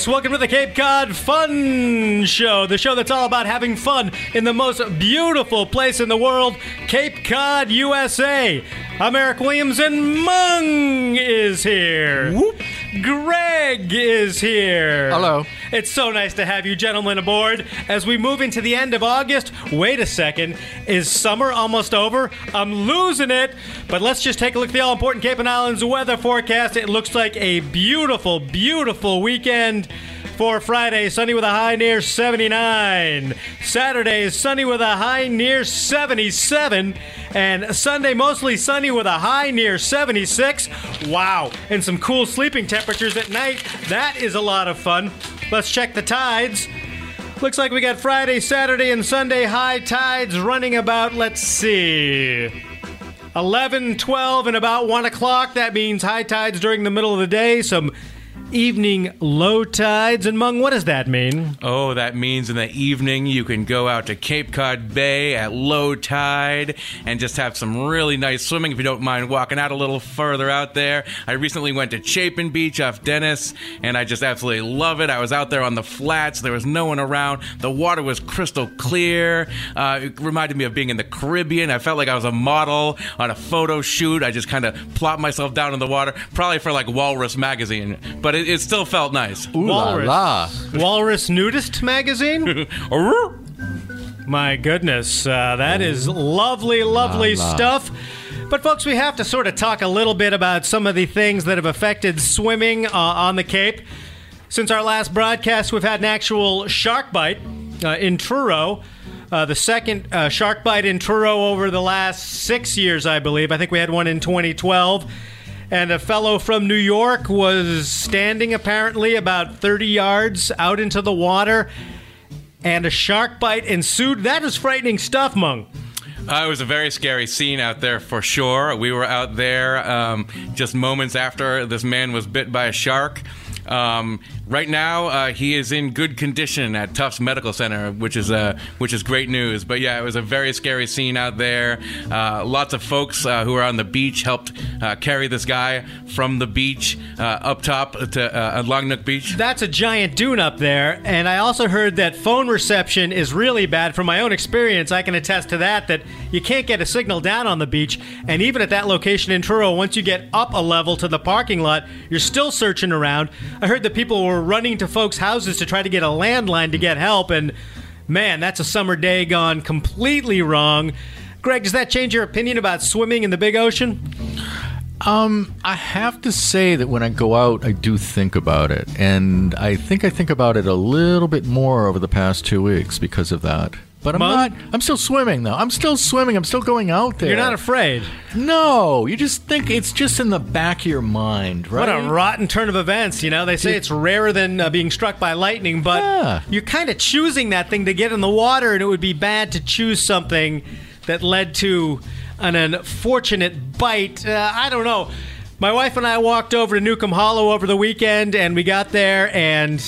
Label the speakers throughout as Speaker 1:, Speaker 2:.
Speaker 1: folks. Welcome to the Cape Cod Fun Show, the show that's all about having fun in the most beautiful place in the world, Cape Cod, USA. I'm Eric Williams, and Mung is here. Greg is here.
Speaker 2: Hello.
Speaker 1: It's so nice to have you gentlemen aboard as we move into the end of August. Wait a second. Is summer almost over? I'm losing it. But let's just take a look at the all important Cape and Islands weather forecast. It looks like a beautiful, beautiful weekend. For Friday, sunny with a high near 79. Saturday, is sunny with a high near 77. And Sunday, mostly sunny with a high near 76. Wow. And some cool sleeping temperatures at night. That is a lot of fun. Let's check the tides. Looks like we got Friday, Saturday, and Sunday high tides running about, let's see, 11, 12, and about 1 o'clock. That means high tides during the middle of the day. Some evening low tides. And Mung, what does that mean?
Speaker 2: Oh, that means in the evening you can go out to Cape Cod Bay at low tide and just have some really nice swimming if you don't mind walking out a little further out there. I recently went to Chapin Beach off Dennis and I just absolutely love it. I was out there on the flats, there was no one around. The water was crystal clear. Uh, it reminded me of being in the Caribbean. I felt like I was a model on a photo shoot. I just kind of plopped myself down in the water, probably for like Walrus magazine, but it, it still felt nice.
Speaker 3: Ooh la
Speaker 1: Walrus.
Speaker 3: la.
Speaker 1: Walrus Nudist Magazine? My goodness, uh, that is lovely, lovely
Speaker 3: La, la.
Speaker 1: stuff. But, folks, we have to sort of talk a little bit about some of the things that have affected swimming uh, on the Cape. Since our last broadcast, we've had an actual shark bite uh, in Truro. Uh, the second uh, shark bite in Truro over the last six years, I believe. I think we had one in 2012. And a fellow from New York was standing apparently about 30 yards out into the water, and a shark bite ensued. That is frightening stuff, Mung.
Speaker 2: Uh, it was a very scary scene out there for sure. We were out there um, just moments after this man was bit by a shark. Um, right now, uh, he is in good condition at Tufts Medical Center, which is uh, which is great news. But yeah, it was a very scary scene out there. Uh, lots of folks uh, who were on the beach helped uh, carry this guy from the beach uh, up top to uh, Longnook Beach.
Speaker 1: That's a giant dune up there, and I also heard that phone reception is really bad. From my own experience, I can attest to that. That you can't get a signal down on the beach, and even at that location in Truro, once you get up a level to the parking lot, you're still searching around. I heard that people were running to folks' houses to try to get a landline to get help, and man, that's a summer day gone completely wrong. Greg, does that change your opinion about swimming in the big ocean?
Speaker 3: Um, I have to say that when I go out, I do think about it, and I think I think about it a little bit more over the past two weeks because of that. But I'm
Speaker 1: Mom?
Speaker 3: not. I'm still swimming though. I'm still swimming. I'm still going out there.
Speaker 1: You're not afraid.
Speaker 3: No, you just think it's just in the back of your mind, right?
Speaker 1: What a rotten turn of events, you know? They say it's rarer than uh, being struck by lightning, but
Speaker 3: Yeah.
Speaker 1: you're kind of choosing that thing to get in the water, and it would be bad to choose something that led to an unfortunate bite. Uh, I don't know. My wife and I walked over to Newcomb Hollow over the weekend, and we got there, and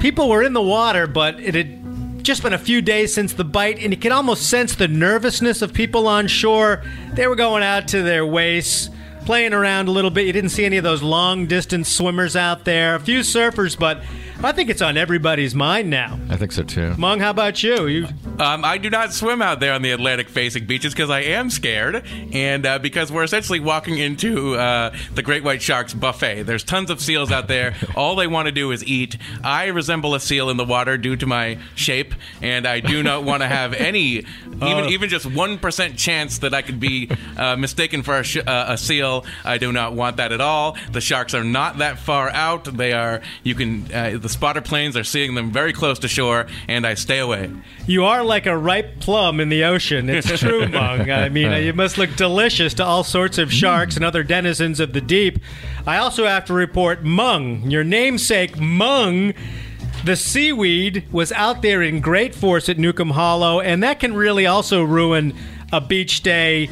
Speaker 1: people were in the water, but it had just been a few days since the bite, and you can almost sense the nervousness of people on shore. They were going out to their waists, playing around a little bit. You didn't see any of those long distance swimmers out there. A few surfers, but I think it's on everybody's mind now.
Speaker 3: I think so too.
Speaker 1: Mung, how about you? You
Speaker 2: Um, I do not swim out there on the Atlantic facing beaches because I am scared, and uh, because we're essentially walking into uh, the Great White Sharks buffet. There's tons of seals out there. All they want to do is eat. I resemble a seal in the water due to my shape, and I do not want to have any, even even just one percent chance that I could be uh, mistaken for a, sh- uh, a seal. I do not want that at all. The sharks are not that far out. They are. You can. Uh, the spotter planes are seeing them very close to shore, and I stay away.
Speaker 1: You are like a ripe plum in the ocean. It's true, Mung. I mean, you must look delicious to all sorts of sharks and other denizens of the deep. I also have to report Mung, your namesake Mung. The seaweed was out there in great force at Newcomb Hollow, and that can really also ruin a beach day.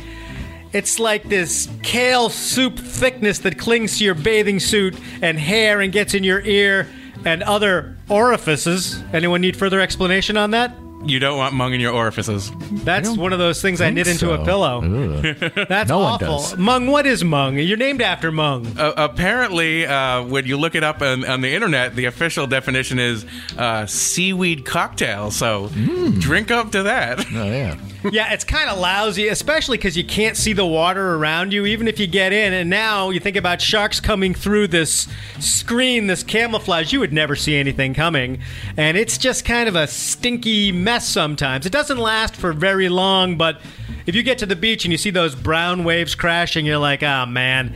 Speaker 1: It's like this kale soup thickness that clings to your bathing suit and hair and gets in your ear and other orifices. Anyone need further explanation on that?
Speaker 2: You don't want mung in your orifices.
Speaker 1: That's one of those things I knit into
Speaker 3: so.
Speaker 1: a pillow.
Speaker 3: Ugh.
Speaker 1: That's
Speaker 3: No one
Speaker 1: awful.
Speaker 3: does.
Speaker 1: Mung, what is Mung? You're named after Mung.
Speaker 2: Uh, apparently, uh, when you look it up on, on the internet, the official definition is uh, seaweed cocktail. So drink up to that.
Speaker 3: Oh yeah.
Speaker 1: yeah, it's kind of lousy, especially because you can't see the water around you, even if you get in. And now you think about sharks coming through this screen, this camouflage, you would never see anything coming. And it's just kind of a stinky mess sometimes. It doesn't last for very long, but if you get to the beach and you see those brown waves crashing, you're like, oh man,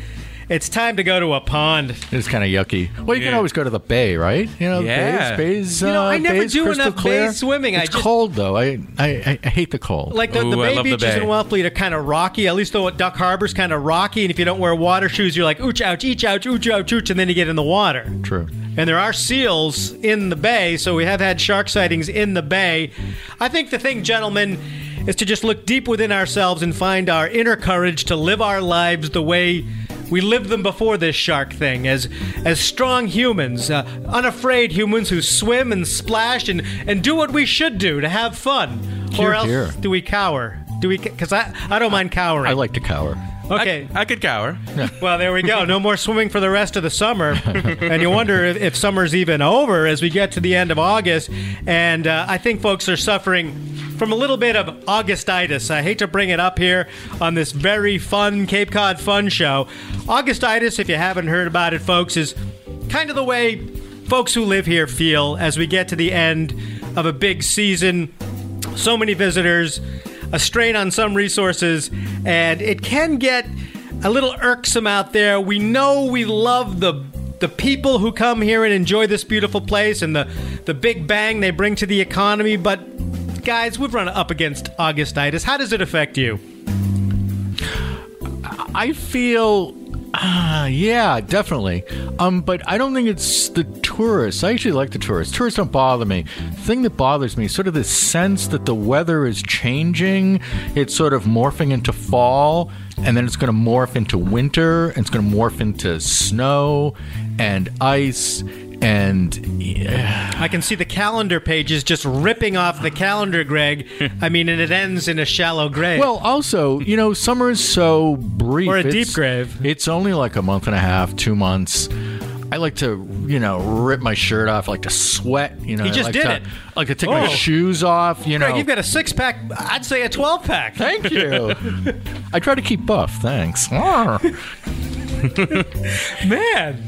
Speaker 1: it's time to go to a pond.
Speaker 3: It's kind of yucky. Well, you can
Speaker 2: Yeah.
Speaker 3: always go to the bay, right? You know,
Speaker 2: Yeah.
Speaker 3: bays, bays.
Speaker 1: You know,
Speaker 3: uh,
Speaker 1: I never
Speaker 3: bays
Speaker 1: do
Speaker 3: crystal
Speaker 1: enough bay
Speaker 3: clear.
Speaker 1: swimming. I
Speaker 3: It's
Speaker 1: just-
Speaker 3: cold though. I, I I hate the cold.
Speaker 1: Like the, the
Speaker 2: Ooh, I
Speaker 1: bay
Speaker 2: love the
Speaker 1: beaches
Speaker 2: bay.
Speaker 1: in Wellfleet are kind of rocky. At least though at Duck Harbor's kind of rocky, and if you don't wear water shoes, you're like ooch ouch, each ouch, ooch ouch, ooch, and then you get in the water.
Speaker 3: True.
Speaker 1: And there are seals in the bay, so we have had shark sightings in the bay. I think the thing, gentlemen, is to just look deep within ourselves and find our inner courage to live our lives the way we lived them before this shark thing, as as strong humans, uh, unafraid humans who swim and splash and, and do what we should do to have fun.
Speaker 3: Hear,
Speaker 1: or else
Speaker 3: hear.
Speaker 1: do we cower? Do we? Because I I don't mind cowering.
Speaker 3: I like to cower.
Speaker 1: Okay.
Speaker 2: I, I could cower.
Speaker 1: Well, there we go. No more swimming for the rest of the summer. and you wonder if, if summer's even over as we get to the end of August. And uh, I think folks are suffering from a little bit of Augustitis. I hate to bring it up here on this very fun Cape Cod Fun Show. Augustitis, if you haven't heard about it, folks, is kind of the way folks who live here feel as we get to the end of a big season so many visitors, a strain on some resources, and it can get a little irksome out there. We know we love the the people who come here and enjoy this beautiful place and the the big bang they bring to the economy, but guys, we've run up against Augustitis. How does it affect you?
Speaker 3: I feel, ah, yeah, definitely. Um, but I don't think it's the tourists. I actually like the tourists. Tourists don't bother me. The thing that bothers me is sort of this sense that the weather is changing. It's sort of morphing into fall, and then it's going to morph into winter, and it's going to morph into snow and ice. And yeah,
Speaker 1: I can see the calendar pages just ripping off the calendar, Greg. I mean, and it ends in a shallow grave.
Speaker 3: Well, also, you know, summer is so brief.
Speaker 1: Or a
Speaker 3: It's-
Speaker 1: deep grave.
Speaker 3: It's only like a month and a half, two months. I like to, you know, rip my shirt off. I like to sweat. You know,
Speaker 1: He
Speaker 3: I
Speaker 1: just
Speaker 3: like
Speaker 1: did
Speaker 3: to,
Speaker 1: it.
Speaker 3: I like to take
Speaker 1: Oh.
Speaker 3: my shoes off. You know,
Speaker 1: Greg, you've got a six pack. I'd say a twelve pack.
Speaker 3: Thank you. I try to keep buff. Thanks.
Speaker 1: Man.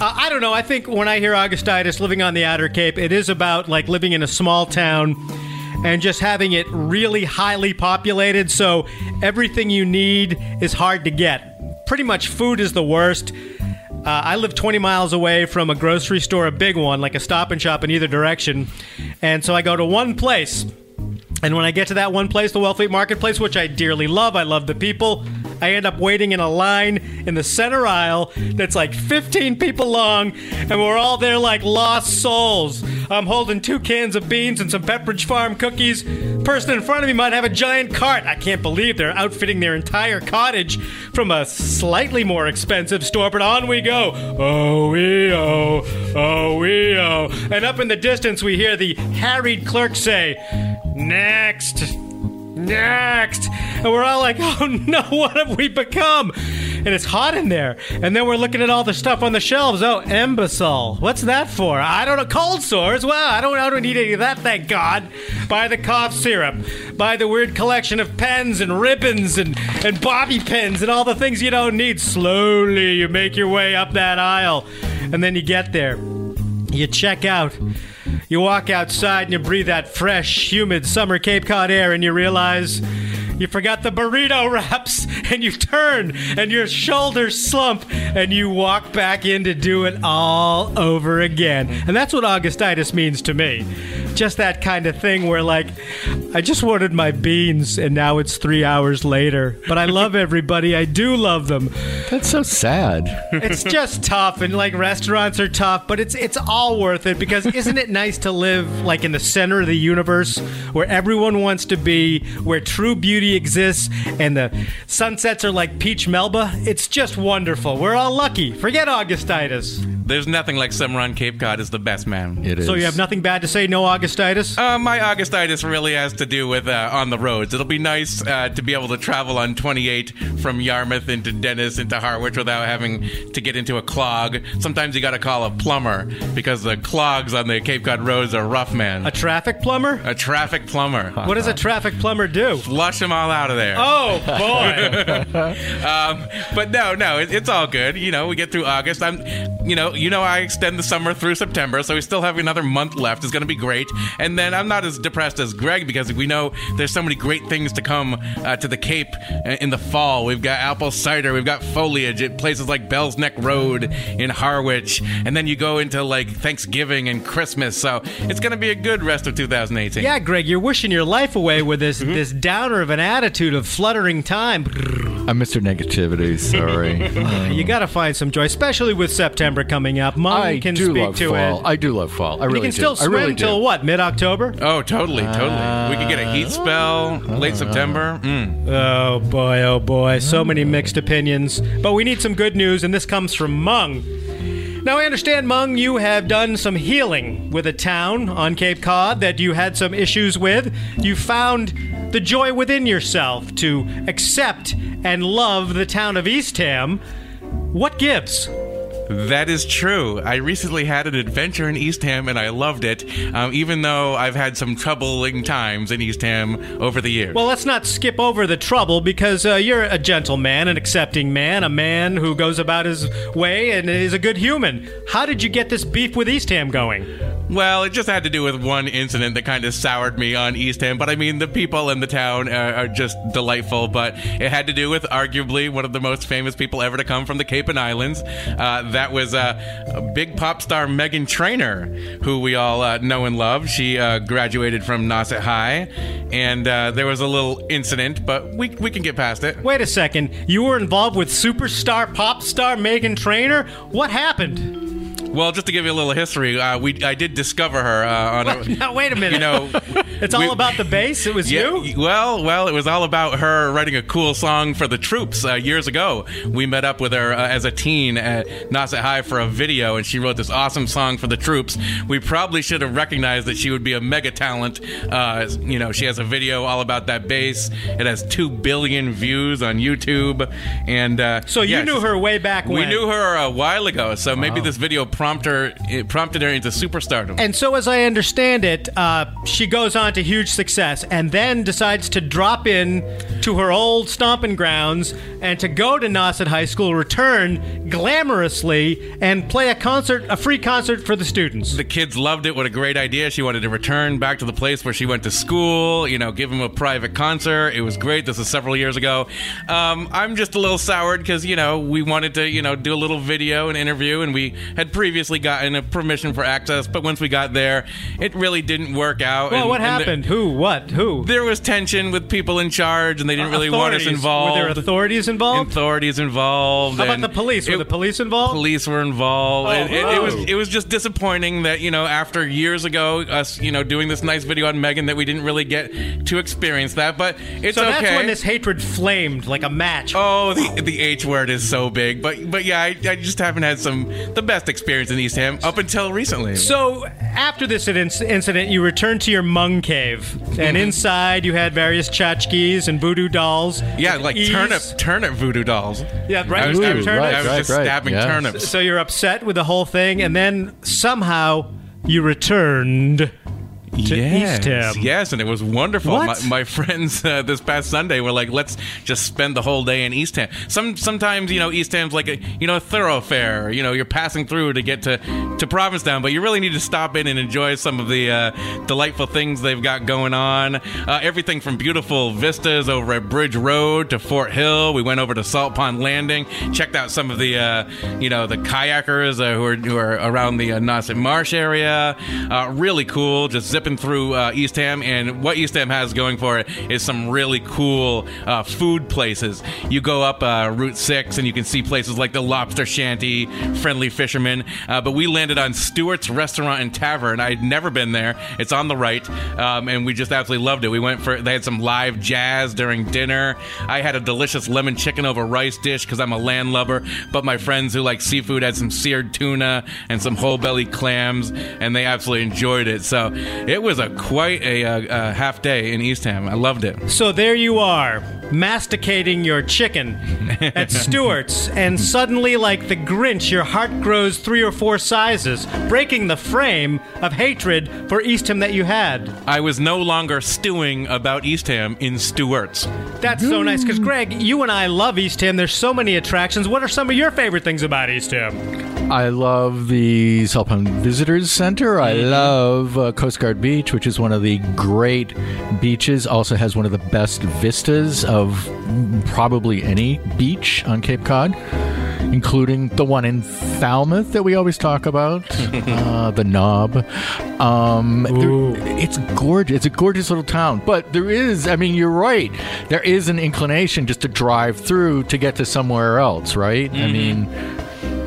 Speaker 1: Uh, I don't know. I think when I hear Augustitis living on the Outer Cape, it is about like living in a small town and just having it really highly populated. So everything you need is hard to get. Pretty much food is the worst. Uh, I live 20 miles away from a grocery store, a big one, like a stop and shop in either direction. And so I go to one place. And when I get to that one place, the Wellfleet Marketplace, which I dearly love, I love the people, I end up waiting in a line in the center aisle that's like 15 people long, and we're all there like lost souls. I'm holding two cans of beans and some Pepperidge Farm cookies. Person in front of me might have a giant cart. I can't believe they're outfitting their entire cottage from a slightly more expensive store, but on we go. Oh, we oh, oh, we oh. And up in the distance, we hear the harried clerk say, Next. Next. And we're all like, oh no, what have we become? And it's hot in there. And then we're looking at all the stuff on the shelves. Oh, Anbesol. What's that for? I don't know. Cold sores? Well, I don't, I don't need any of that, thank God. Buy the cough syrup. Buy the weird collection of pens and ribbons and, and bobby pins and all the things you don't need. Slowly, you make your way up that aisle. And then you get there. You check out. You walk outside and you breathe that fresh, humid summer Cape Cod air, and you realize you forgot the burrito wraps, and you turn and your shoulders slump, and you walk back in to do it all over again. And that's what Augustitis means to me. Just that kind of thing where, like, I just wanted my beans, and now it's three hours later. But I love everybody. I do love them
Speaker 3: That's so sad.
Speaker 1: it's just tough and like restaurants are tough but it's it's all worth it because isn't it nice to live like in the center of the universe where everyone wants to be where true beauty exists and the sunsets are like peach melba it's just wonderful we're all lucky forget augustitis
Speaker 2: There's nothing like summer on Cape Cod is the best, man.
Speaker 3: It is.
Speaker 1: so you have nothing bad to say no augustitis Augustitis?
Speaker 2: Uh, my Augustitis really has to do with uh, on the roads. It'll be nice uh, to be able to travel on 28 from Yarmouth into Dennis into Harwich without having to get into a clog. Sometimes you got to call a plumber because the clogs on the Cape Cod roads are rough, man.
Speaker 1: a traffic plumber?
Speaker 2: A traffic plumber.
Speaker 1: What does a traffic plumber do?
Speaker 2: Flush them all out of there.
Speaker 1: Oh boy!
Speaker 2: Um, but no, no, it, it's all good. You know, we get through August. I'm, you know, you know, I extend the summer through September, so we still have another month left. It's going to be great. And then I'm not as depressed as Greg because we know there's so many great things to come uh, to the Cape in the fall. We've got apple cider, we've got foliage at places like Bell's Neck Road in Harwich, and then you go into like Thanksgiving and Christmas. So it's going to be a good rest of 2018.
Speaker 1: yeah, Greg, you're wishing your life away with this this downer of an attitude of fluttering time.
Speaker 3: I'm Mr. Negativity. Sorry.
Speaker 1: You got to find some joy, especially with September coming up. Mom
Speaker 3: I
Speaker 1: can
Speaker 3: do
Speaker 1: speak
Speaker 3: love
Speaker 1: to
Speaker 3: fall.
Speaker 1: it.
Speaker 3: I do love fall. I
Speaker 1: you
Speaker 3: really
Speaker 1: can still
Speaker 3: do. I
Speaker 1: swim
Speaker 3: really
Speaker 1: till
Speaker 3: do.
Speaker 1: what? Mid October?
Speaker 2: Oh, totally, totally. we could get a heat spell late September. Mm.
Speaker 1: Oh boy, oh boy, so many mixed opinions. But we need some good news, and this comes from Mung. Now, I understand, Mung, you have done some healing with a town on Cape Cod that you had some issues with. You found the joy within yourself to accept and love the town of Eastham. What gives?
Speaker 2: That is true. I recently had an adventure in Eastham and I loved it, um, even though I've had some troubling times in Eastham over the years.
Speaker 1: Well, let's not skip over the trouble because uh, you're a gentleman, an accepting man, a man who goes about his way and is a good human. How did you get this beef with Eastham going?
Speaker 2: Well, it just had to do with one incident that kind of soured me on East Eastham. But I mean, the people in the town are, are just delightful. But it had to do with arguably one of the most famous people ever to come from the Cape and Islands. Uh, that was uh, big pop star Meghan Trainor, who we all uh, know and love. She uh, graduated from Nauset High, and uh, there was a little incident, but we we can get past it.
Speaker 1: Wait a second. You were involved with superstar pop star Meghan Trainor? What happened?
Speaker 2: Well, just to give you a little history, uh, we I did discover her uh, on a.
Speaker 1: Now, wait a minute.
Speaker 2: You know,
Speaker 1: it's all
Speaker 2: we-
Speaker 1: about the bass? It was
Speaker 2: Yeah,
Speaker 1: you?
Speaker 2: well, well, it was all about her writing a cool song for the troops uh, years ago. We met up with her uh, as a teen at Nauset High for a video, and she wrote this awesome song for the troops. We probably should have recognized that she would be a mega talent. Uh, you know, she has a video all about that bass. It has two billion views on YouTube, and uh,
Speaker 1: So you
Speaker 2: yeah,
Speaker 1: knew her way back When.
Speaker 2: We knew her a while ago, so maybe this video prompted her, it prompted her into superstardom.
Speaker 1: And so, as I understand it, uh, she goes on to huge success and then decides to drop in to her old stomping grounds and to go to Nauset High School, return glamorously, and play a concert, a free concert for the students.
Speaker 2: the kids loved it. What a great idea. She wanted to return back to the place where she went to school, you know, give them a private concert. It was great. This was several years ago. Um, I'm just a little soured because, you know, we wanted to, you know, do a little video and interview, and we had previously gotten a permission for access, but once we got there, it really didn't work out.
Speaker 1: Well,
Speaker 2: and-
Speaker 1: what happened? Who? What? Who?
Speaker 2: There was tension with people in charge, and they didn't really want us involved.
Speaker 1: Were there authorities involved?
Speaker 2: Authorities involved.
Speaker 1: How about the police? Were
Speaker 2: it-
Speaker 1: the police involved?
Speaker 2: police were involved.
Speaker 1: Oh,
Speaker 2: it, it, was it was just disappointing that you know after years ago us you know doing this nice video on Meghan that we didn't really get to experience that. But it's
Speaker 1: so
Speaker 2: okay.
Speaker 1: that's when this hatred flamed like a match.
Speaker 2: Oh, the the H word is so big, but but yeah, I, I just haven't had some the best experience in Eastham up until recently.
Speaker 1: So after this incident, you returned to your mung cave, and mm-hmm. inside you had various tchotchkes and voodoo dolls.
Speaker 2: yeah, like
Speaker 1: ease.
Speaker 2: turnip turnip voodoo dolls.
Speaker 1: Yeah, right.
Speaker 2: I was, I was,
Speaker 1: turnips.
Speaker 2: I was
Speaker 3: right,
Speaker 2: just
Speaker 3: right,
Speaker 2: stabbing
Speaker 3: yes.
Speaker 2: turnips.
Speaker 1: So you're upset with the whole thing, and then somehow you returned to
Speaker 2: yes,
Speaker 1: Eastham.
Speaker 2: Yes, and it was wonderful. My, my friends uh, this past Sunday were like, "Let's just spend the whole day in Eastham." Some sometimes you know Eastham's like a you know a thoroughfare. You know you're passing through to get to to Provincetown, but you really need to stop in and enjoy some of the uh, delightful things they've got going on. Uh, everything from beautiful vistas over at Bridge Road to Fort Hill. We went over to Salt Pond Landing, checked out some of the uh, you know the kayakers uh, who are who are around the uh, Nauset Marsh area. Uh, really cool. Just through uh, Eastham, and what Eastham has going for it is some really cool uh, food places. You go up uh, Route Six, and you can see places like the Lobster Shanty, Friendly Fisherman. Uh, but we landed on Stewart's Restaurant and Tavern. I'd never been there. It's on the right, um, and we just absolutely loved it. We went for they had some live jazz during dinner. I had a delicious lemon chicken over rice dish because I'm a landlubber. But my friends who like seafood had some seared tuna and some whole belly clams, and they absolutely enjoyed it. So It was a quite a, uh uh half day in Eastham. I loved it.
Speaker 1: So there you are, masticating your chicken at Stewart's, and suddenly, like the Grinch, your heart grows three or four sizes, breaking the frame of hatred for Eastham that you had.
Speaker 2: I was no longer stewing about Eastham in Stewart's.
Speaker 1: That's so nice, because Greg, you and I love Eastham. There's so many attractions. What are some of your favorite things about Eastham?
Speaker 3: I love the Salt Pond Visitors Center. I love uh, Coast Guard Beach, which is one of the great beaches. Also has one of the best vistas of probably any beach on Cape Cod, including the one in Falmouth that we always talk about, uh, the Knob. Um, there- it's gorgeous. It's a gorgeous little town, but there is. I mean, you're right. There is an inclination just to drive through to get to somewhere else, right? I mean.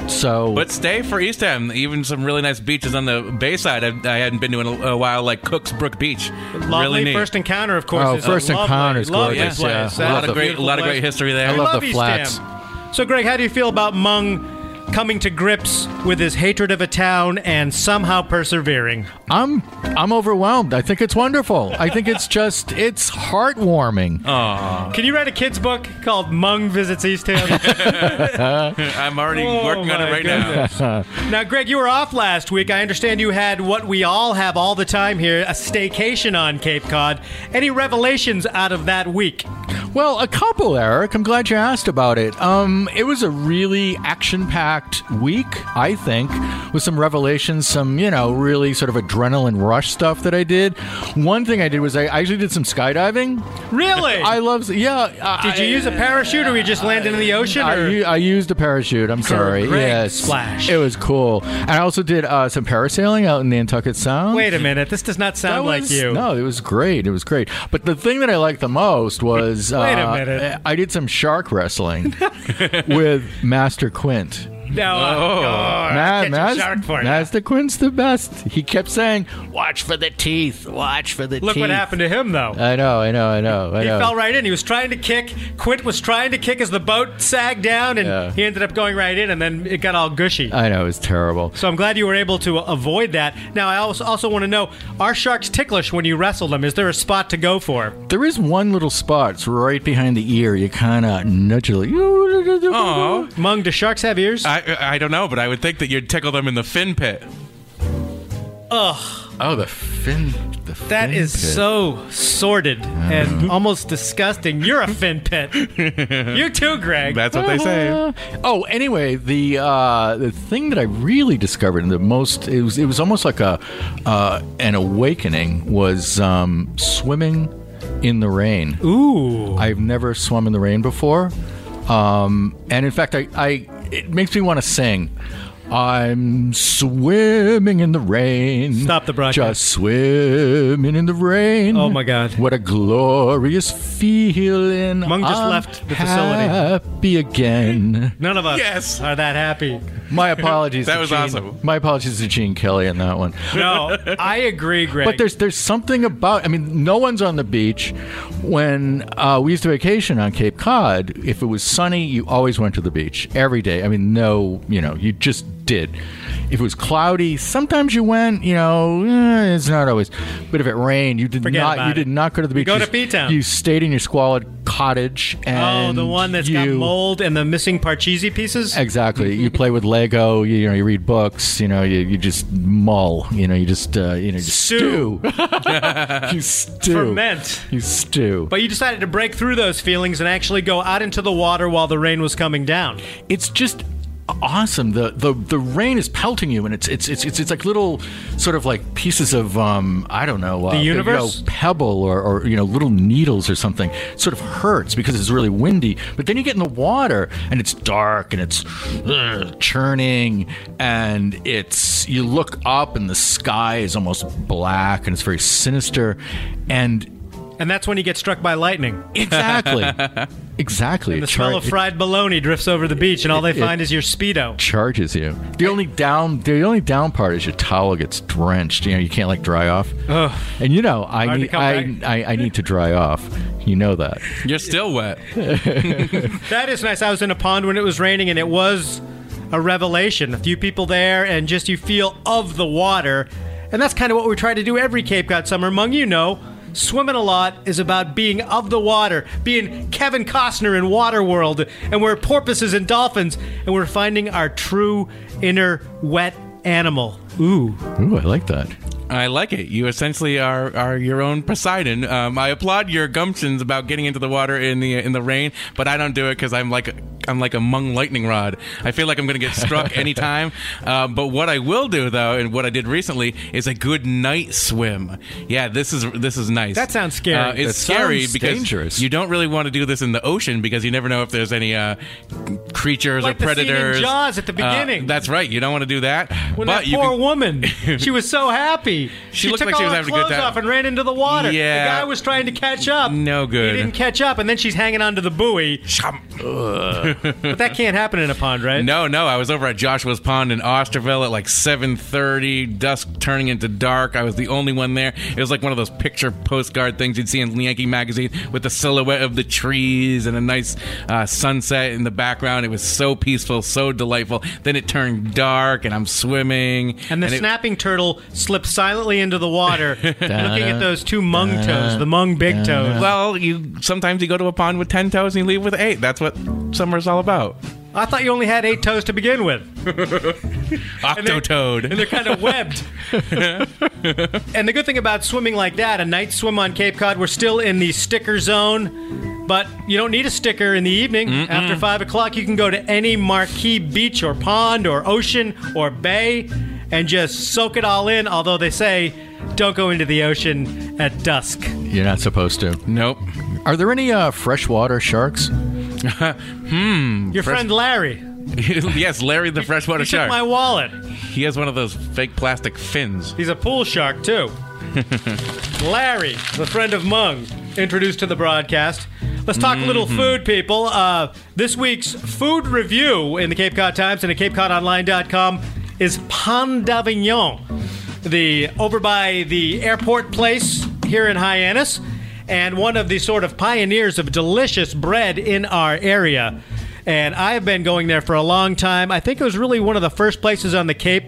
Speaker 3: So,
Speaker 2: But stay for East Eastham. Even some really nice beaches on the Bayside I, I hadn't been to in a, a while, like Cooks Brook Beach.
Speaker 1: Lovely
Speaker 2: really neat.
Speaker 1: First Encounter, of course.
Speaker 3: Oh,
Speaker 1: is
Speaker 3: First
Speaker 1: a
Speaker 3: Encounter is gorgeous,
Speaker 1: place.
Speaker 3: yeah.
Speaker 2: A lot
Speaker 1: a
Speaker 2: of great, a lot of great history there.
Speaker 3: I love
Speaker 1: love
Speaker 3: the
Speaker 1: East
Speaker 3: flats.
Speaker 1: Ham. So, Greg, how do you feel about Mung coming to grips with his hatred of a town and somehow persevering?
Speaker 3: I'm I'm overwhelmed. I think it's wonderful. I think it's just it's heartwarming.
Speaker 1: Can you write a kid's book called Mung Visits Eastham?
Speaker 2: I'm already
Speaker 1: Oh,
Speaker 2: working on it right now.
Speaker 1: now, Greg, you were off last week. I understand you had what we all have all the time here a staycation on Cape Cod. Any revelations out of that week?
Speaker 3: Well, a couple, Eric. I'm glad you asked about it. Um, it was a really action-packed week, I think, with some revelations, some you know, really sort of adrenaline rush stuff that I did. One thing I did was I actually did some skydiving.
Speaker 1: Really?
Speaker 3: I love, yeah.
Speaker 1: Did you use a parachute or you just landed in the ocean?
Speaker 3: I, I used a parachute. I'm sorry.
Speaker 1: Great
Speaker 3: yes,
Speaker 1: splash.
Speaker 3: It was cool, and I also did uh, some parasailing out in Nantucket Sound.
Speaker 1: Wait a minute. This does not sound like you.
Speaker 3: No, it was great. It was great. But the thing that I liked the most was
Speaker 1: Wait a
Speaker 3: uh,
Speaker 1: minute.
Speaker 3: I did some shark wrestling with Master Quint.
Speaker 1: No.
Speaker 2: Oh.
Speaker 1: oh,
Speaker 3: Ma-
Speaker 1: catch a shark for.
Speaker 3: Master Quint's the best. He kept saying, "Watch for the teeth. Watch for the teeth.
Speaker 1: Look
Speaker 3: teeth."
Speaker 1: what happened to him, though.
Speaker 3: I know. I know. I know. I
Speaker 1: He
Speaker 3: know.
Speaker 1: fell right in. He was trying to kick. Quint was trying to kick as the boat sagged down, and
Speaker 3: Yeah.
Speaker 1: he ended up going right in, and then it got all gushy.
Speaker 3: I know. It was terrible.
Speaker 1: so I'm glad you were able to avoid that. Now, I also, also want to know are sharks ticklish when you wrestle them? Is there a spot to go for?
Speaker 3: There is one little spot. It's right behind the ear. You kind of nudge it like.
Speaker 2: Aw.
Speaker 1: Mung, do sharks have ears?
Speaker 2: I, I don't know, but I would think that you'd tickle them in the fin pit.
Speaker 3: Oh, the fin. The
Speaker 1: that
Speaker 3: fin
Speaker 1: is
Speaker 3: pit.
Speaker 1: so sordid and almost disgusting. You're a fin pit. you too, Greg.
Speaker 2: That's what they say.
Speaker 3: Uh, oh, anyway, the uh, the thing that I really discovered, and the most it was it was almost like a uh, an awakening, was um, swimming in the rain.
Speaker 1: Ooh.
Speaker 3: I've never swum in the rain before, um, and in fact, I, I it makes me want to sing. I'm swimming in the rain.
Speaker 1: Stop the broadcast.
Speaker 3: Just swimming in the rain.
Speaker 1: Oh, my God.
Speaker 3: What a glorious feeling.
Speaker 1: Mung just
Speaker 3: I'm
Speaker 1: left the facility.
Speaker 3: Happy again.
Speaker 1: None of us
Speaker 2: Yes.
Speaker 1: are that happy.
Speaker 3: My apologies.
Speaker 2: That
Speaker 3: to
Speaker 2: was
Speaker 3: Gene-
Speaker 2: awesome.
Speaker 3: My apologies to Gene Kelly on that one.
Speaker 1: No, I agree, Greg.
Speaker 3: But there's there's something about. I mean, no one's on the beach. When uh, we used to vacation on Cape Cod, if it was sunny, you always went to the beach every day. I mean, no, you know, you just did. If it was cloudy, sometimes you went. You know, eh, it's not always. But if it rained, you did
Speaker 1: Forget
Speaker 3: not. You
Speaker 1: it.
Speaker 3: did not go to the beach.
Speaker 1: go to
Speaker 3: s-
Speaker 1: P-Town.
Speaker 3: You stayed in your squalid cottage.
Speaker 1: oh, the one that's got mold and the missing Parcheesi pieces?
Speaker 3: Exactly. you play with Lego. You, you know, you read books. You know, you, you just mull. You know, you just uh, you know, just
Speaker 1: Stew.
Speaker 3: stew. you stew.
Speaker 1: Ferment.
Speaker 3: You stew.
Speaker 1: But you decided to break through those feelings and actually go out into the water while the rain was coming down.
Speaker 3: it's just awesome. The, the the rain is pelting you, and it's it's it's it's, it's like little sort of like pieces of um I don't know uh,
Speaker 1: The
Speaker 3: you
Speaker 1: universe?
Speaker 3: know, pebble or, or you know little needles or something. It sort of hurts because it's really windy. But then you get in the water and it's dark and it's ugh, churning and it's you look up and the sky is almost black and it's very sinister and
Speaker 1: And that's when you get struck by lightning.
Speaker 3: exactly exactly
Speaker 1: The
Speaker 3: It
Speaker 1: smell
Speaker 3: char-
Speaker 1: of fried bologna drifts over the beach, and all they
Speaker 3: it-
Speaker 1: find is your Speedo.
Speaker 3: charges you. The only down the only down part is your towel gets drenched. You know, you can't like dry off.
Speaker 1: Ugh.
Speaker 3: And you know, I
Speaker 1: Hard to
Speaker 3: need I. I I need to dry off. You know that.
Speaker 2: You're still wet.
Speaker 1: That is nice. I was in a pond when it was raining, and it was a revelation. A few people there, and just you feel of the water. And that's kind of what we try to do every Cape Cod summer. Among you know, swimming a lot is about being of the water, being Kevin Costner in Waterworld, and we're porpoises and dolphins, and we're finding our true inner wet animal. Ooh.
Speaker 3: Ooh, I like that.
Speaker 2: I like it. You essentially are, are your own Poseidon. Um, I applaud your gumptions about getting into the water in the in the rain, but I don't do it because I'm like I'm like a mung lightning rod. I feel like I'm going to get struck anytime. Uh, but what I will do though, and what I did recently, is a good night swim. Yeah, this is this is nice.
Speaker 1: That sounds scary.
Speaker 2: Uh, it's
Speaker 3: That
Speaker 2: scary because
Speaker 3: dangerous.
Speaker 2: you don't really want to do this in the ocean because you never know if there's any uh, creatures
Speaker 1: Like
Speaker 2: or
Speaker 1: the scene in
Speaker 2: predators.
Speaker 1: Jaws at the
Speaker 2: Uh,
Speaker 1: beginning.
Speaker 2: that's right. You don't want to do that.
Speaker 1: When
Speaker 2: but
Speaker 1: that poor
Speaker 2: can-
Speaker 1: woman, she was so happy.
Speaker 2: She looked
Speaker 1: took
Speaker 2: like she
Speaker 1: all
Speaker 2: was
Speaker 1: her
Speaker 2: having a good
Speaker 1: clothes
Speaker 2: time.
Speaker 1: off and ran into the water.
Speaker 2: Yeah.
Speaker 1: the guy was trying to catch up.
Speaker 2: No good.
Speaker 1: He didn't catch up, and then she's hanging onto the buoy. But that can't happen in a pond, right?
Speaker 2: No, no. I was over at Joshua's Pond in Osterville at like 7:30, dusk turning into dark. I was the only one there. It was like one of those picture postcard things you'd see in Yankee magazine with the silhouette of the trees and a nice uh, sunset in the background. It was so peaceful, so delightful. Then it turned dark, and I'm swimming.
Speaker 1: And the
Speaker 2: it-
Speaker 1: snapping turtle slipped silently into the water, looking at those two mung toes, the mung big toes.
Speaker 2: well, you sometimes you go to a pond with ten toes and you leave with eight. That's what summer's all about.
Speaker 1: I thought you only had eight toes to begin with.
Speaker 2: Octotoad.
Speaker 1: and they're kind of webbed. and the good thing about swimming like that, a night swim on Cape Cod, we're still in the sticker zone, but you don't need a sticker in the evening. After five o'clock, you can go to any marquee beach or pond or ocean or bay and just soak it all in. Although they say don't go into the ocean at dusk.
Speaker 3: You're not supposed to.
Speaker 2: Nope.
Speaker 3: Are there any uh, freshwater sharks?
Speaker 1: Your friend Larry
Speaker 2: yes, Larry the freshwater
Speaker 1: he
Speaker 2: shark.
Speaker 1: took my wallet.
Speaker 2: He has one of those fake plastic fins.
Speaker 1: He's a pool shark too. Larry, the friend of Mung, introduced to the broadcast. Let's talk a little food, people. Uh, this week's food review in the Cape Cod Times and at CapeCodOnline.com is Pain d'Avignon, the over by the airport place here in Hyannis, and one of the sort of pioneers of delicious bread in our area. And I've been going there for a long time. I think it was really one of the first places on the Cape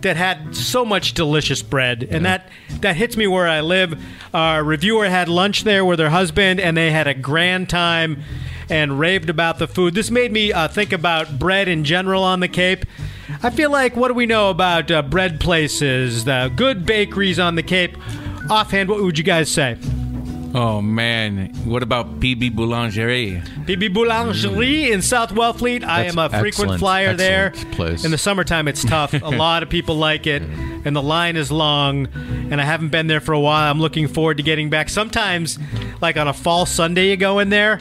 Speaker 1: that had so much delicious bread, and that that hits me where I live. Our reviewer had lunch there with her husband, and they had a grand time and raved about the food. This made me uh, think about bread in general on the Cape. I feel like what do we know about uh, bread places, the good bakeries on the Cape? Offhand, what would you guys say?
Speaker 2: Oh man, what about PB Boulangerie?
Speaker 1: PB Boulangerie hmm. in South Wellfleet. I am a frequent
Speaker 3: excellent,
Speaker 1: flyer there.
Speaker 3: place.
Speaker 1: In the summertime, it's tough. a lot of people like it, and the line is long. And I haven't been there for a while. I'm looking forward to getting back. Sometimes, like on a fall Sunday, you go in there,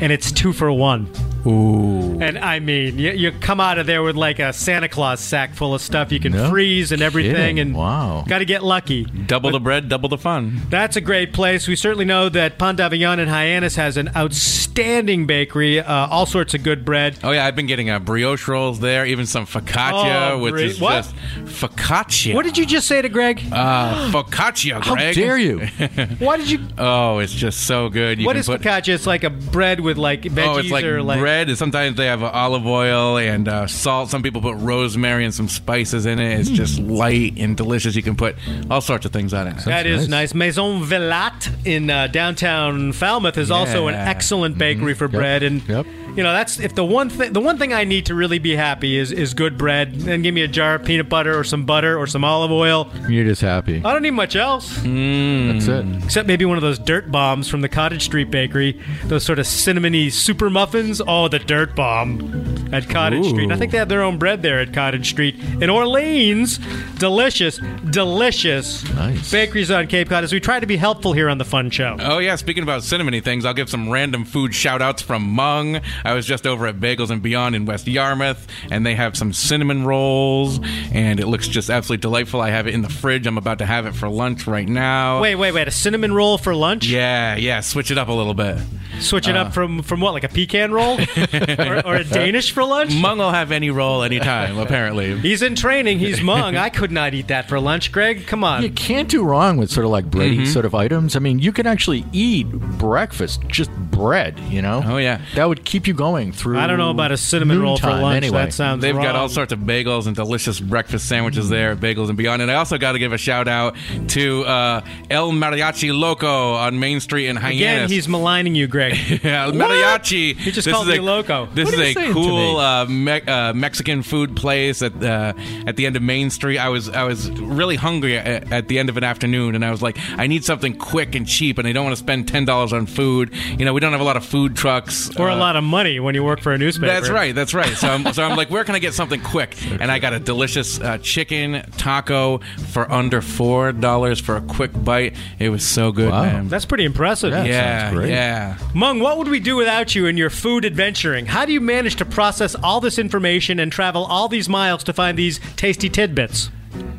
Speaker 1: and it's two for one.
Speaker 2: Ooh.
Speaker 1: And I mean, you, you come out of there with like a Santa Claus sack full of stuff you can
Speaker 3: No
Speaker 1: freeze and everything,
Speaker 3: kidding.
Speaker 1: and
Speaker 3: Wow.
Speaker 1: got to get lucky.
Speaker 2: Double the bread, double the fun.
Speaker 1: That's a great place. We certainly know that Pain d'Avignon in Hyannis has an outstanding bakery, uh, all sorts of good bread.
Speaker 2: Oh yeah, I've been getting uh, brioche rolls there, even some focaccia,
Speaker 1: Oh,
Speaker 2: which
Speaker 1: bri-
Speaker 2: is
Speaker 1: what?
Speaker 2: just focaccia.
Speaker 1: What did you just say to Greg?
Speaker 2: uh, focaccia,
Speaker 3: How
Speaker 2: Greg?
Speaker 3: dare you?
Speaker 1: Why did you?
Speaker 2: Oh, it's just so good. You
Speaker 1: what
Speaker 2: can
Speaker 1: is
Speaker 2: put,
Speaker 1: focaccia? It's like a bread with like veggies
Speaker 2: Oh, it's like
Speaker 1: or like.
Speaker 2: bread. And sometimes they have uh, olive oil and uh, salt. Some people put rosemary and some spices in it. It's just light and delicious. You can put all sorts of things on it.
Speaker 1: That is
Speaker 3: nice.
Speaker 1: Maison Villatte in uh, downtown Falmouth is also an
Speaker 2: Yeah.
Speaker 1: excellent bakery for bread, and
Speaker 3: Yep.
Speaker 1: you know that's if the one thing the one thing I need to really be happy is is good bread. Then give me a jar of peanut butter or some butter or some olive oil.
Speaker 3: You're just happy.
Speaker 1: I don't need much else.
Speaker 3: That's it.
Speaker 1: Except maybe one of those dirt bombs from the Cottage Street Bakery. Those sort of cinnamony super muffins. Oh, the dirt bomb at Cottage
Speaker 3: Ooh.
Speaker 1: Street. I think they have their own bread there at Cottage Street. In Orleans, delicious, delicious
Speaker 3: Nice.
Speaker 1: bakeries on Cape Cod as we try to be helpful here on the Fun Show.
Speaker 2: Oh yeah, speaking about cinnamony things, I'll give some random food shout outs from Mung. I was just over at Bagels and Beyond in West Yarmouth, and they have some cinnamon rolls, and it looks just absolutely delightful. I have it in the fridge. I'm about to have it for lunch right now.
Speaker 1: Wait, wait, wait. A cinnamon roll for lunch?
Speaker 2: Yeah, yeah, switch it up a little bit.
Speaker 1: Switch it up uh, from, from what, like a pecan roll? or, or a Danish for lunch?
Speaker 2: Mung will have any roll anytime, apparently.
Speaker 1: He's in training. He's Mung. I could not eat that for lunch, Greg. Come on.
Speaker 3: You can't do wrong with sort of like bready
Speaker 1: Mm-hmm.
Speaker 3: sort of items. I mean, you can actually eat breakfast, just bread. You know.
Speaker 2: Oh, yeah.
Speaker 3: That would keep you going through.
Speaker 1: I don't know about a cinnamon roll for lunch.
Speaker 3: Anyway.
Speaker 1: That sounds
Speaker 2: They've got all sorts of bagels and delicious breakfast sandwiches there, bagels and beyond. And I also got to give a shout out to uh, El Mariachi Loco on Main Street in Hyannis.
Speaker 1: Again, he's maligning you, Greg.
Speaker 2: Yeah, El Mariachi.
Speaker 1: He just
Speaker 2: This
Speaker 1: called
Speaker 2: is
Speaker 1: me
Speaker 2: a,
Speaker 1: loco.
Speaker 2: This
Speaker 3: What
Speaker 2: is a cool uh, me- uh, Mexican food place at uh, at the end of Main Street. I was I was really hungry at, at the end of an afternoon, and I was like, I need something quick and cheap, and I don't want to spend ten dollars on food. You know, we don't have a lot of food trucks
Speaker 1: or a
Speaker 2: uh,
Speaker 1: lot of money when you work for a newspaper.
Speaker 2: that's right. That's right. So I'm, so I'm like, where can I get something quick? And I got a delicious uh, chicken taco for under four dollars for a quick bite. It was so good,
Speaker 3: Wow.
Speaker 2: man.
Speaker 1: That's pretty impressive.
Speaker 3: Yeah.
Speaker 2: yeah,
Speaker 3: sounds great.
Speaker 2: yeah.
Speaker 1: Mung, what would we do without you and your food adventuring? How do you manage to process all this information and travel all these miles to find these tasty tidbits?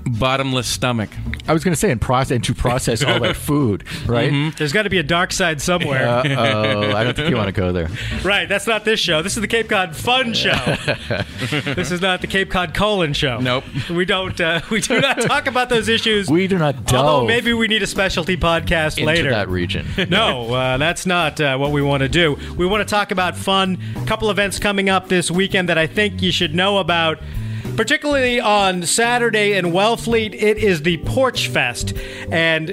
Speaker 2: Bottomless stomach.
Speaker 3: I was going to say, and process and to process all that food, right?
Speaker 2: Mm-hmm.
Speaker 1: There's got to be a dark side somewhere.
Speaker 3: Uh oh, I don't think you want to go there.
Speaker 1: Right, that's not this show. This is the Cape Cod Fun Show. this is not the Cape Cod Colon Show.
Speaker 2: Nope.
Speaker 1: We don't. Uh, we do not talk about those issues.
Speaker 3: We do not delve
Speaker 1: Although maybe we need a specialty podcast
Speaker 3: into
Speaker 1: later.
Speaker 3: that region.
Speaker 1: no, uh, that's not uh, what we want to do. We want to talk about fun. A couple events coming up this weekend that I think you should know about. Particularly on Saturday in Wellfleet, it is the Porch Fest. And,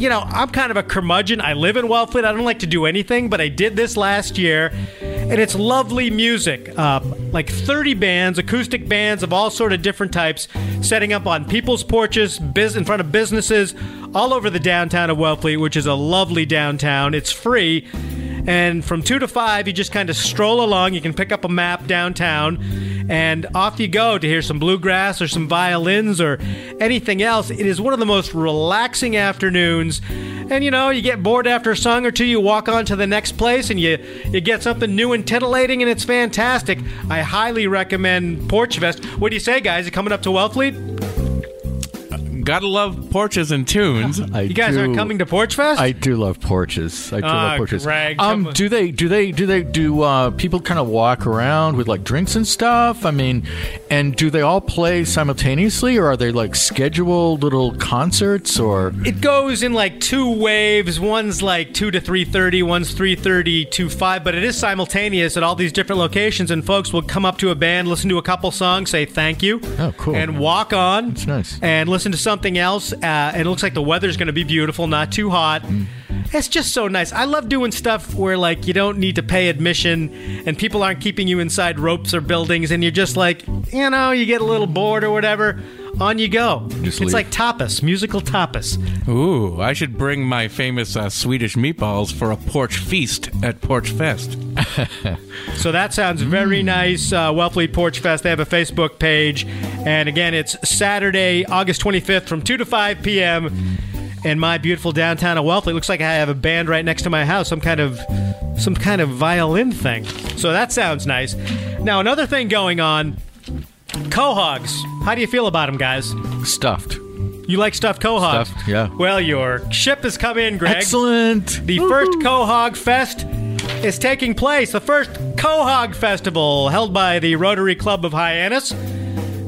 Speaker 1: you know, I'm kind of a curmudgeon. I live in Wellfleet. I don't like to do anything, but I did this last year. And it's lovely music. Uh, like 30 bands, acoustic bands of all sort of different types, setting up on people's porches, biz- in front of businesses, all over the downtown of Wellfleet, which is a lovely downtown. It's free. And from 2 to 5, you just kind of stroll along. You can pick up a map downtown, and off you go to hear some bluegrass or some violins or anything else. It is one of the most relaxing afternoons. And you know, you get bored after a song or two, you walk on to the next place and you, you get something new and titillating, and it's fantastic. I highly recommend Porch Fest. What do you say, guys? Coming up to Wellfleet?
Speaker 2: Gotta love porches and tunes.
Speaker 3: I
Speaker 1: You guys
Speaker 3: do,
Speaker 1: aren't coming to Porch Fest?
Speaker 3: I do love porches. I do
Speaker 1: Ah,
Speaker 3: love porches.
Speaker 1: Greg,
Speaker 3: um, do they? Do they? Do they? Do uh, people kind of walk around with like drinks and stuff? I mean, and do they all play simultaneously, or are they like scheduled little concerts? Or
Speaker 1: It goes in like two waves. One's like two to three thirty. One's three thirty to five. But it is simultaneous at all these different locations, and folks will come up to a band, listen to a couple songs, say thank you,
Speaker 3: Oh, cool.
Speaker 1: and walk on.
Speaker 3: It's nice.
Speaker 1: And listen to something else. Uh, it looks like the weather's going to be beautiful, not too hot.
Speaker 3: Mm.
Speaker 1: It's just so nice. I love doing stuff where like you don't need to pay admission, and people aren't keeping you inside ropes or buildings, and you're just like, you know, you get a little bored or whatever. On you go.
Speaker 3: Just
Speaker 1: it's
Speaker 3: leave.
Speaker 1: like tapas, musical tapas.
Speaker 2: Ooh, I should bring my famous uh, Swedish meatballs for a porch feast at Porch Fest.
Speaker 1: So that sounds very nice. Uh, Wellfleet Porch Fest. They have a Facebook page. And again, it's Saturday, August 25th from 2 to 5 p.m. in my beautiful downtown of Wellfleet. Looks like I have a band right next to my house, some kind of some kind of violin thing. So that sounds nice. Now, another thing going on, quahogs. How do you feel about them, guys?
Speaker 3: stuffed?
Speaker 1: You like stuffed quahogs?
Speaker 3: Stuffed, yeah.
Speaker 1: Well, your ship has come in, Greg.
Speaker 3: Excellent.
Speaker 1: The first quahog Fest is taking place. The first quahog Festival held by the Rotary Club of Hyannis.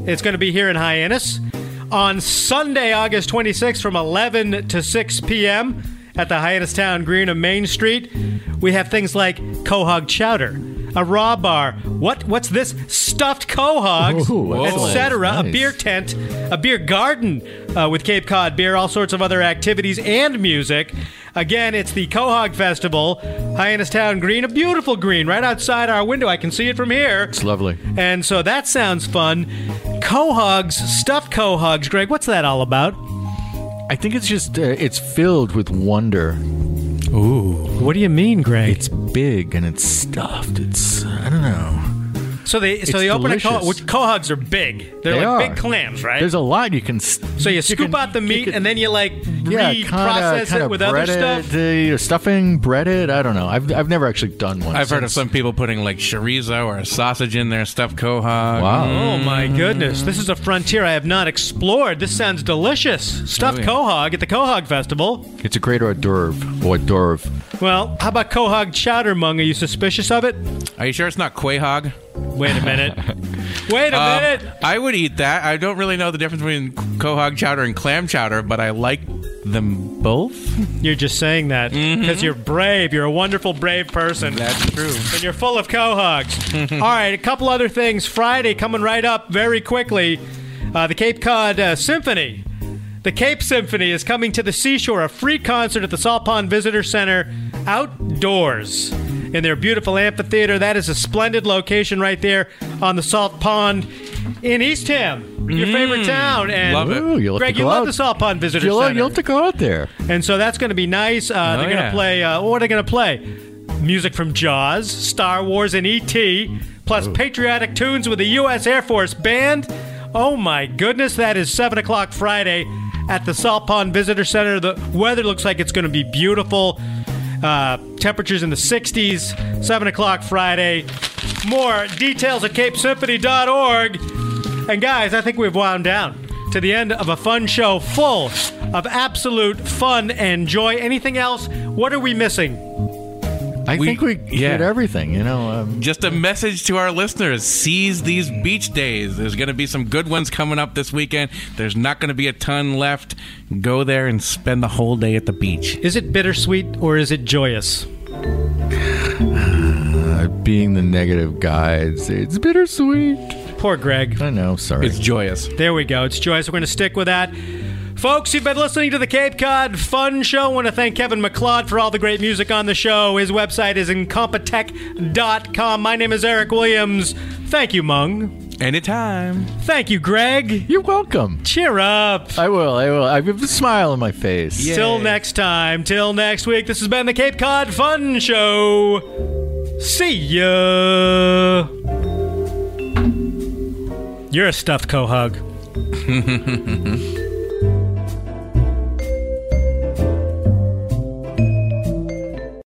Speaker 1: It's going to be here in Hyannis on Sunday, August 26th from 11 to 6 p.m. at the Hyannis Town Green of Main Street. We have things like Quahog Chowder, a raw bar. What? What's this? Stuffed
Speaker 3: excellent.
Speaker 1: etc. A beer tent, a beer garden uh, with Cape Cod beer, all sorts of other activities and music. Again, it's the Quahog Festival, Hyannis Town Green, a beautiful green right outside our window. I can see it from here.
Speaker 3: It's lovely.
Speaker 1: And so that sounds fun. Quahogs, stuffed quahogs. Greg, what's that all about?
Speaker 3: I think it's just uh, it's filled with wonder.
Speaker 1: Ooh, what do you mean, Greg?
Speaker 3: It's big and it's stuffed. It's I don't know.
Speaker 1: So they so they open a quahog,
Speaker 3: delicious.
Speaker 1: which quahogs are big. They're
Speaker 3: They
Speaker 1: like
Speaker 3: are.
Speaker 1: big clams, right?
Speaker 3: There's a lot you can.
Speaker 1: so you scoop
Speaker 3: can-
Speaker 1: out the meat
Speaker 3: can-
Speaker 1: and then you like
Speaker 3: yeah,
Speaker 1: reprocess
Speaker 3: kinda,
Speaker 1: it with other
Speaker 3: bread
Speaker 1: stuff.
Speaker 3: It, uh, stuffing, bread it. I don't know. I've I've never actually done one.
Speaker 2: I've heard of
Speaker 3: since-
Speaker 2: some people putting like chorizo or a sausage in there, stuffed quahog.
Speaker 3: Wow.
Speaker 1: Oh my goodness! This is a frontier I have not explored. This sounds delicious. Stuffed
Speaker 2: Oh, yeah.
Speaker 1: quahog at the Quahog Festival.
Speaker 3: It's a great hors d'oeuvre. Hors d'oeuvre.
Speaker 1: Well, how about quahog chowder, Mung? Are you suspicious of it?
Speaker 2: Are you sure it's not quahog?
Speaker 1: Wait a minute. Wait a
Speaker 2: Um,
Speaker 1: minute.
Speaker 2: I would eat that. I don't really know the difference between quahog chowder and clam chowder, but I like them both.
Speaker 1: You're just saying that because you're brave. You're a wonderful, brave person.
Speaker 2: That's true.
Speaker 1: and you're full of co-hugs. All right, a couple other things. Friday coming right up very quickly. Uh, the Cape Cod uh, Symphony. The Cape Symphony is coming to the seashore, a free concert at the Salt Pond Visitor Center outdoors in their beautiful amphitheater. That is a splendid location right there on the Salt Pond in Eastham, your favorite town. And
Speaker 2: Love it.
Speaker 3: Ooh, you'll
Speaker 1: Greg, you love
Speaker 3: out.
Speaker 1: the Salt Pond Visitor
Speaker 3: You'll,
Speaker 1: Center.
Speaker 3: you'll have to go out there.
Speaker 1: And so that's going to be nice. Uh, they're going to
Speaker 2: yeah.
Speaker 1: play. Uh, what are they going to play? Music from Jaws, Star Wars, and E.T., plus patriotic tunes with the U.S. Air Force Band. Oh my goodness, that is 7 o'clock Friday at the Salt Pond Visitor Center. The weather looks like it's going to be beautiful. Uh, temperatures in the 60s, 7 o'clock Friday. More details at capesymphony.org. And guys, I think we've wound down to the end of a fun show full of absolute fun and joy. Anything else? What are we missing?
Speaker 3: I
Speaker 2: We-
Speaker 3: think we
Speaker 2: yeah.
Speaker 3: hit everything. You know, um,
Speaker 2: Just a message to our listeners: seize these beach days. There's going to be some good ones coming up this weekend. There's not going to be a ton left. Go there and spend the whole day at the beach.
Speaker 1: Is it bittersweet or is it joyous?
Speaker 3: uh, being the negative guy, it's, it's bittersweet.
Speaker 1: Poor Greg.
Speaker 3: I know. Sorry.
Speaker 2: It's joyous.
Speaker 1: There we go. It's joyous. We're going to stick with that. Folks, you've been listening to the Cape Cod Fun Show. I want to thank Kevin MacLeod for all the great music on the show. His website is incompetech.com. My name is Eric Williams. Thank you, Mung.
Speaker 2: Anytime.
Speaker 1: Thank you, Greg.
Speaker 3: You're welcome.
Speaker 1: Cheer up.
Speaker 3: I will. I will. I have a smile on my face.
Speaker 2: Yeah.
Speaker 1: Till next time, till next week, this has been the Cape Cod Fun Show. See ya. You're a stuffed quahog.